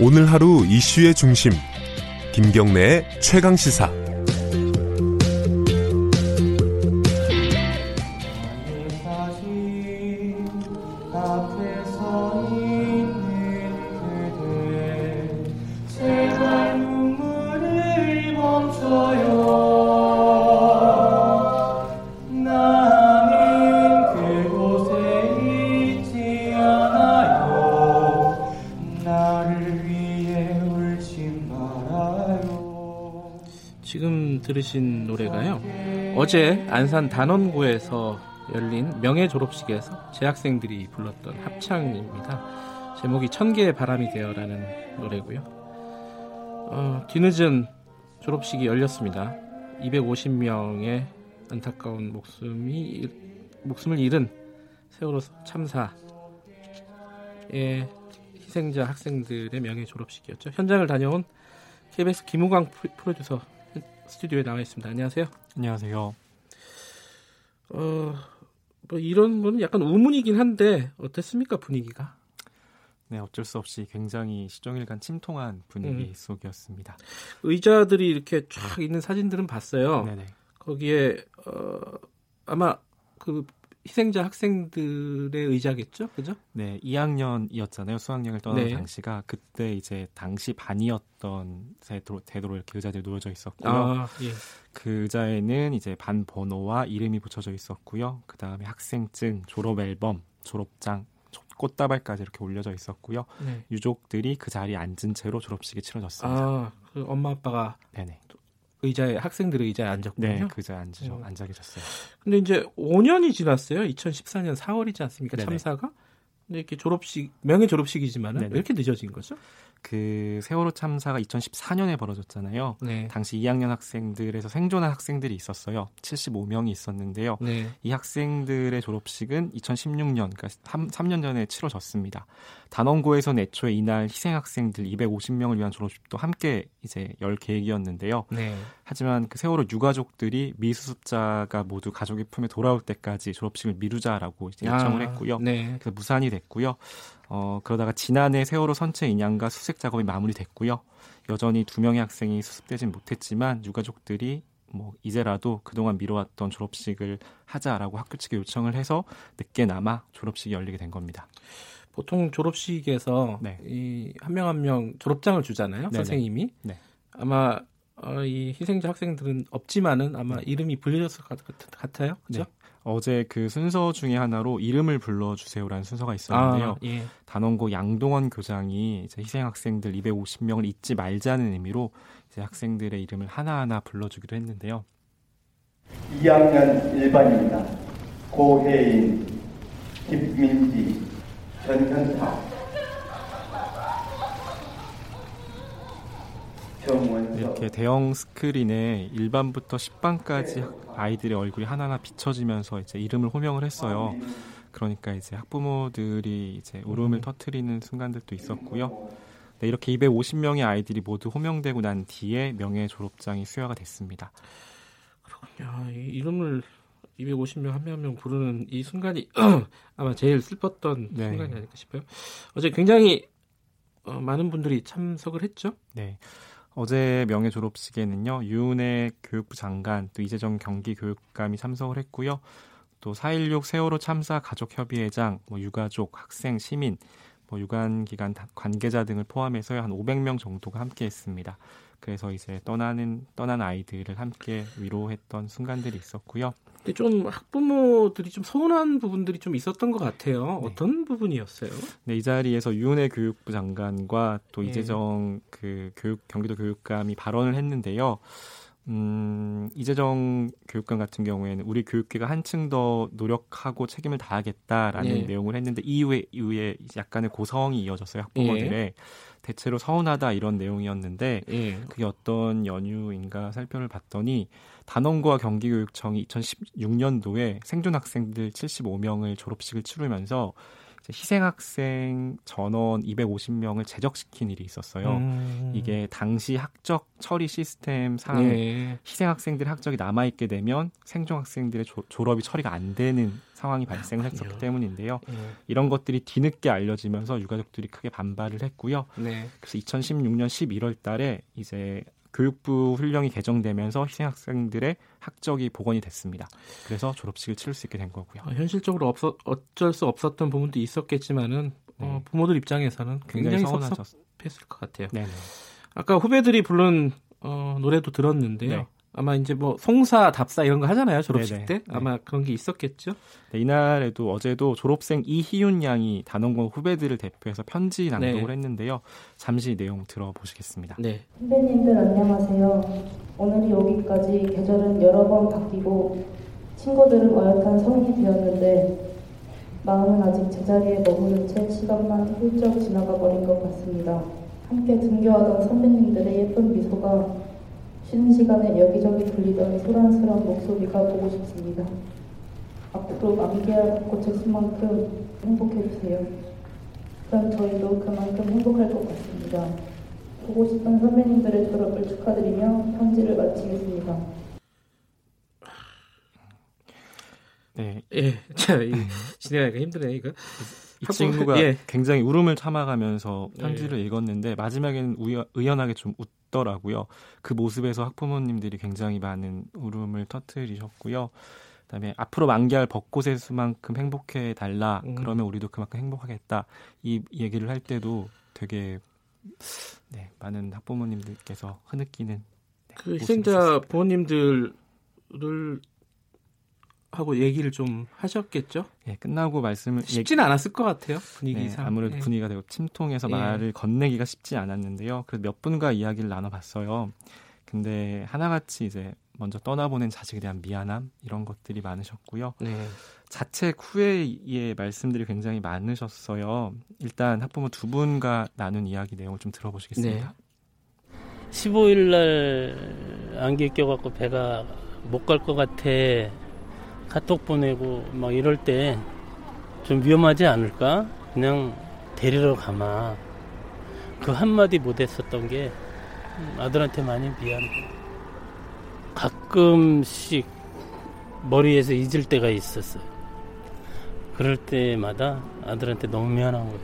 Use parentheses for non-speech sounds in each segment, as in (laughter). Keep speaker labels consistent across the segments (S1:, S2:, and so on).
S1: 오늘 하루 이슈의 중심 김경래의 최강 시사
S2: 들으신 노래가요. 어제 안산 단원고에서 열린 명예 졸업식에서 재학생들이 불렀던 합창입니다. 제목이 천 개의 바람이 되어라는 노래고요. 어, 뒤늦은 졸업식이 열렸습니다. 250명의 안타까운 목숨이 목숨을 잃은 세월호 참사의 희생자 학생들의 명예 졸업식이었죠. 현장을 다녀온 KBS 김우광 프로듀서 스튜디오에 나와 있습니다. 안녕하세요.
S3: 안녕하세요.
S2: 어, 뭐 이런 거는 약간 우문이긴 한데 어땠습니까 분위기가?
S3: 네, 어쩔 수 없이 굉장히 시종일관 침통한 분위기 음. 속이었습니다.
S2: 의자들이 이렇게 쫙 있는 사진들은 봤어요. 네네. 거기에 어, 아마 그 희생자 학생들의 의자겠죠, 그죠?
S3: 네, 2학년이었잖아요. 수학여행을 떠난 네. 당시가 그때 이제 당시 반이었던 대도로, 대도로 이렇게 의자들이 놓여져 있었고요. 아, 예. 그 의자에는 이제 반 번호와 이름이 붙여져 있었고요. 그 다음에 학생증, 졸업 앨범, 졸업장, 꽃다발까지 이렇게 올려져 있었고요. 네. 유족들이 그 자리에 앉은 채로 졸업식이 치러졌습니다.
S2: 아, 그 엄마 아빠가 네네. 의자에 학생들 의자에 앉았군요.
S3: 네, 그 의자에 앉으, 어. 앉아 계셨어요.
S2: 근데 이제 5년이 지났어요. 2014년 4월이지 않습니까? 네네. 참사가. 근데 이렇게 졸업식 명예 졸업식이지만은 왜 이렇게 늦어진 거죠?
S3: 그 세월호 참사가 2014년에 벌어졌잖아요. 네. 당시 2학년 학생들에서 생존한 학생들이 있었어요. 75명이 있었는데요. 네. 이 학생들의 졸업식은 2016년, 그러니까 3, 3년 전에 치러졌습니다. 단원고에서는 애초에 이날 희생 학생들 250명을 위한 졸업식도 함께 이제 열 계획이었는데요. 네. 하지만 그 세월호 유가족들이 미수습자가 모두 가족의 품에 돌아올 때까지 졸업식을 미루자라고 요청을 아, 했고요. 네. 그래서 무산이 됐고요. 어, 그러다가 지난해 세월호 선체 인양과 수색 작업이 마무리됐고요. 여전히 두 명의 학생이 수습되진 못했지만 유가족들이 뭐 이제라도 그동안 미뤄왔던 졸업식을 하자라고 학교 측에 요청을 해서 늦게나마 졸업식이 열리게 된 겁니다.
S2: 보통 졸업식에서 네. 이한 명 한 명 졸업장을 주잖아요. 네네. 선생님이 네. 아마 어, 이 희생자 학생들은 없지만은 아마 네. 이름이 불려졌을 것 같 아요. 그죠? 네.
S3: 어제 그 순서 중에 하나로 이름을 불러주세요라는 순서가 있었는데요. 아, 예. 단원고 양동원 교장이 이제 희생 학생들 250명을 잊지 말자는 의미로 이제 학생들의 이름을 하나하나 불러주기도 했는데요.
S4: 2학년 1반입니다. 고혜인, 김민지, 전현타,
S3: 이렇게 대형 스크린에 1반부터 10반까지 아이들의 얼굴이 하나하나 비춰지면서 이제 이름을 호명을 했어요. 그러니까 이제 학부모들이 이제 울음을 터트리는 순간들도 있었고요. 네, 이렇게 250명의 아이들이 모두 호명되고 난 뒤에 명예 졸업장이 수여가 됐습니다.
S2: 그렇군요. 이 이름을 250명 한 명 한 명 부르는 이 순간이 (clears throat) 아마 제일 슬펐던 네. 순간이 아닐까 싶어요. 어제 굉장히 어, 많은 분들이 참석을 했죠.
S3: 네. 어제 명예 졸업식에는요 유은혜 교육부 장관 또 이재정 경기 교육감이 참석을 했고요. 또 4.16 세월호 참사 가족협의회장, 뭐 유가족, 학생, 시민, 뭐 유관기관 관계자 등을 포함해서 한 500명 정도가 함께했습니다. 그래서 이제 떠나는 떠난 아이들을 함께 위로했던 순간들이 있었고요.
S2: 근데 좀 학부모들이 좀 서운한 부분들이 좀 있었던 것 같아요. 네. 어떤 부분이었어요?
S3: 네, 이 자리에서 유은혜 교육부 장관과 또 네. 이재정 그 교육 경기도 교육감이 발언을 했는데요. 음, 이재정 교육감 같은 경우에는 우리 교육계가 한층 더 노력하고 책임을 다하겠다라는 네. 내용을 했는데 이후에 이후에 약간의 고성이 이어졌어요 학부모들의 예. 대체로 서운하다 이런 내용이었는데 예. 그게 어떤 연유인가 살펴를 봤더니 단원고와 경기교육청이 2016년도에 생존 학생들 75명을 졸업식을 치르면서 희생학생 전원 250명을 제적시킨 일이 있었어요. 음. 이게 당시 학적 처리 시스템 상 네. 희생학생들 학적이 남아있게 되면 생존학생들의 조, 졸업이 처리가 안 되는 상황이 발생을 했었기 아, 때문인데요. 네. 이런 것들이 뒤늦게 알려지면서 유가족들이 크게 반발을 했고요. 네. 그래서 2016년 11월 달에 이제 교육부 훈령이 개정되면서 희생학생들의 학적이 복원이 됐습니다. 그래서 졸업식을 치를 수 있게 된 거고요.
S2: 어, 현실적으로 없어, 어쩔 수 없었던 부분도 있었겠지만은 어, 네. 어, 부모들 입장에서는 굉장히, 굉장히 섭섭했을 것 같아요. 네네. 아까 후배들이 부른 어, 노래도 들었는데요. 네. 아마 이제 뭐 송사, 답사 이런 거 하잖아요 졸업식 네네. 때 네. 아마 네. 그런 게 있었겠죠.
S3: 네, 이날에도 어제도 졸업생 이희윤 양이 단원고 후배들을 대표해서 편지 낭독을 네. 했는데요. 잠시 내용 들어보시겠습니다.
S5: 네. 선배님들 안녕하세요. 오늘이 오기까지 계절은 여러 번 바뀌고 친구들은 어엿한 성인이 되었는데 마음은 아직 제자리에 머무른 채 시간만 훌쩍 지나가 버린 것 같습니다. 함께 등교하던 선배님들의 예쁜 미소가 쉬는 시간에 여기저기 들리던 소란스러운 목소리가 보고 싶습니다. 앞으로 만개할 벚꽃의 수만큼 행복해주세요. 그럼 저희도 그만큼 행복할 것 같습니다. 보고 싶은 선배님들의 졸업을 축하드리며 편지를 마치겠습니다.
S2: 네, 예, (laughs) 자, 진행하기가 힘드네 이거.
S3: 이 친구가 예. 굉장히 울음을 참아가면서 편지를 예. 읽었는데 마지막에는 우여, 의연하게 좀 웃더라고요. 그 모습에서 학부모님들이 굉장히 많은 울음을 터트리셨고요. 그다음에 앞으로 만개할 벚꽃의 수만큼 행복해 달라. 음. 그러면 우리도 그만큼 행복하겠다. 이 얘기를 할 때도 되게 네, 많은 학부모님들께서 흐느끼는
S2: 네, 그 희생자 부모님들을 하고 얘기를 좀 하셨겠죠?
S3: 예, 끝나고 말씀을
S2: 쉽지는 않았을 것 같아요. 분위기상.
S3: 네, 아무래도 예. 분위기가 되고 침통해서 예. 말을 건네기가 쉽지 않았는데요. 그래서 몇 분과 이야기를 나눠봤어요. 근데 하나같이 이제 먼저 떠나보낸 자식에 대한 미안함 이런 것들이 많으셨고요. 네. 자책 후에의 말씀들이 굉장히 많으셨어요. 일단 학부모 두 분과 나눈 이야기 내용을 좀 들어보시겠습니다. 네.
S6: 15일 날 안개 껴갖고 배가 못 갈 것 같아. 카톡 보내고 막 이럴 때 좀 위험하지 않을까? 그냥 데리러 가마. 그 한마디 못했었던 게 아들한테 많이 미안해. 가끔씩 머리에서 잊을 때가 있었어요. 그럴 때마다 아들한테 너무 미안한 거예요.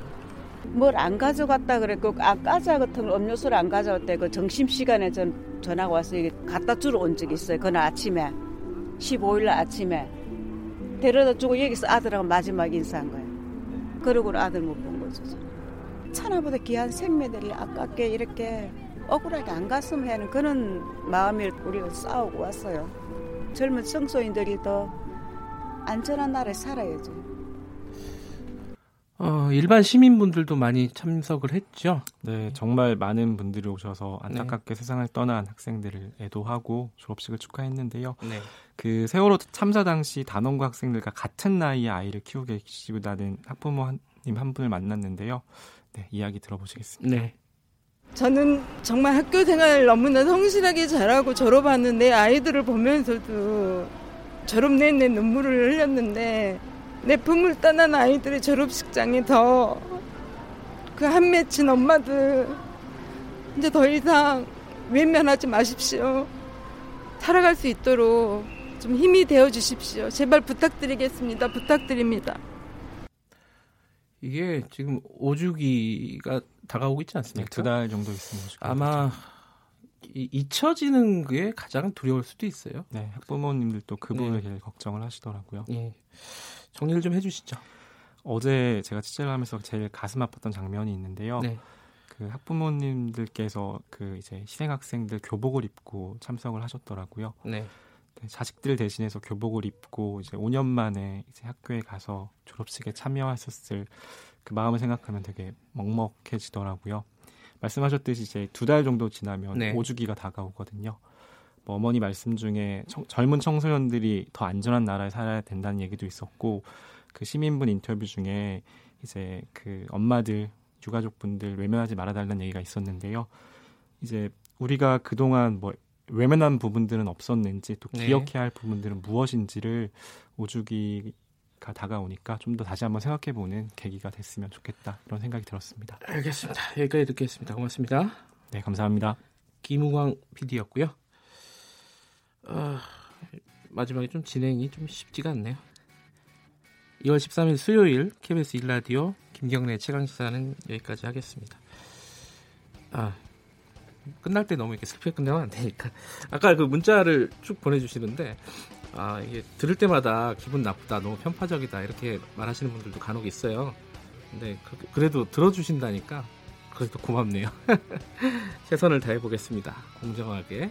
S7: 뭘안 가져갔다 그랬고 아 까자 같은 음료수를 안 가져왔대 그 점심 시간에 전 전화가 와서 갖다 주러 온 적이 있어요. 그날 아침에 15일 날 아침에 데려다 주고 여기서 아들하고 마지막 인사한 거예요. 그러고는 아들 못 본 거죠. 천하보다 귀한 생매들이 아깝게 이렇게 억울하게 안 갔으면 하는 그런 마음을 우리가 싸우고 왔어요. 젊은 청소인들이 더 안전한 나라에 살아야죠.
S2: 어, 일반 시민분들도 많이 참석을 했죠.
S3: 네, 정말 많은 분들이 오셔서 안타깝게 네. 세상을 떠난 학생들을 애도하고 졸업식을 축하했는데요. 네. 그 세월호 참사 당시 단원고 학생들과 같은 나이의 아이를 키우고 계시다는 학부모님 한 분을 만났는데요. 네, 이야기 들어보시겠습니다. 네.
S8: 저는 정말 학교 생활 너무나 성실하게 잘하고 졸업하는 내 아이들을 보면서도 졸업 내내 눈물을 흘렸는데 내 품을 떠난 아이들의 졸업식장에 더그 한 맺힌 엄마들 이제 더 이상 외면하지 마십시오. 살아갈 수 있도록 좀 힘이 되어 주십시오. 제발 부탁드리겠습니다. 부탁드립니다.
S2: 이게 지금 5주기가 다가오고 있지 않습니까?
S3: 네, 두달 정도 있으면
S2: 아마 이, 잊혀지는 게 가장 두려울 수도 있어요.
S3: 네, 학부모님들도 그 부분을 네. 걱정을 하시더라고요. 예.
S2: 정리를 좀 해주시죠.
S3: 어제 제가 취재를 하면서 제일 가슴 아팠던 장면이 있는데요. 네. 그 학부모님들께서 그 이제 희생 학생들 교복을 입고 참석을 하셨더라고요. 네. 네, 자식들 대신해서 교복을 입고 이제 5년 만에 이제 학교에 가서 졸업식에 참여하셨을 그 마음을 생각하면 되게 먹먹해지더라고요. 말씀하셨듯이 이제 두 달 정도 지나면 네. 5주기가 다가오거든요. 뭐 어머니 말씀 중에 청, 젊은 청소년들이 더 안전한 나라에 살아야 된다는 얘기도 있었고 그 시민분 인터뷰 중에 이제 그 엄마들 유가족분들 외면하지 말아달라는 얘기가 있었는데요. 이제 우리가 그동안 뭐 외면한 부분들은 없었는지 또 네. 기억해야 할 부분들은 무엇인지를 오주기가 다가오니까 좀 더 다시 한번 생각해보는 계기가 됐으면 좋겠다 이런 생각이 들었습니다.
S2: 알겠습니다. 여기까지 듣겠습니다. 고맙습니다.
S3: 네, 감사합니다.
S2: 김우광 PD였고요. 어, 마지막에 좀 진행이 좀 쉽지가 않네요. 2월 13일 수요일 KBS 일라디오 김경래 최강시사는 여기까지 하겠습니다. 아 끝날 때 너무 이렇게 슬프게 끝내면 안 되니까 아까 그 문자를 쭉 보내주시는데 아 이게 들을 때마다 기분 나쁘다 너무 편파적이다 이렇게 말하시는 분들도 간혹 있어요. 근데 그, 래도 들어주신다니까 그래도 고맙네요. (laughs) 최선을 다해 보겠습니다. 공정하게.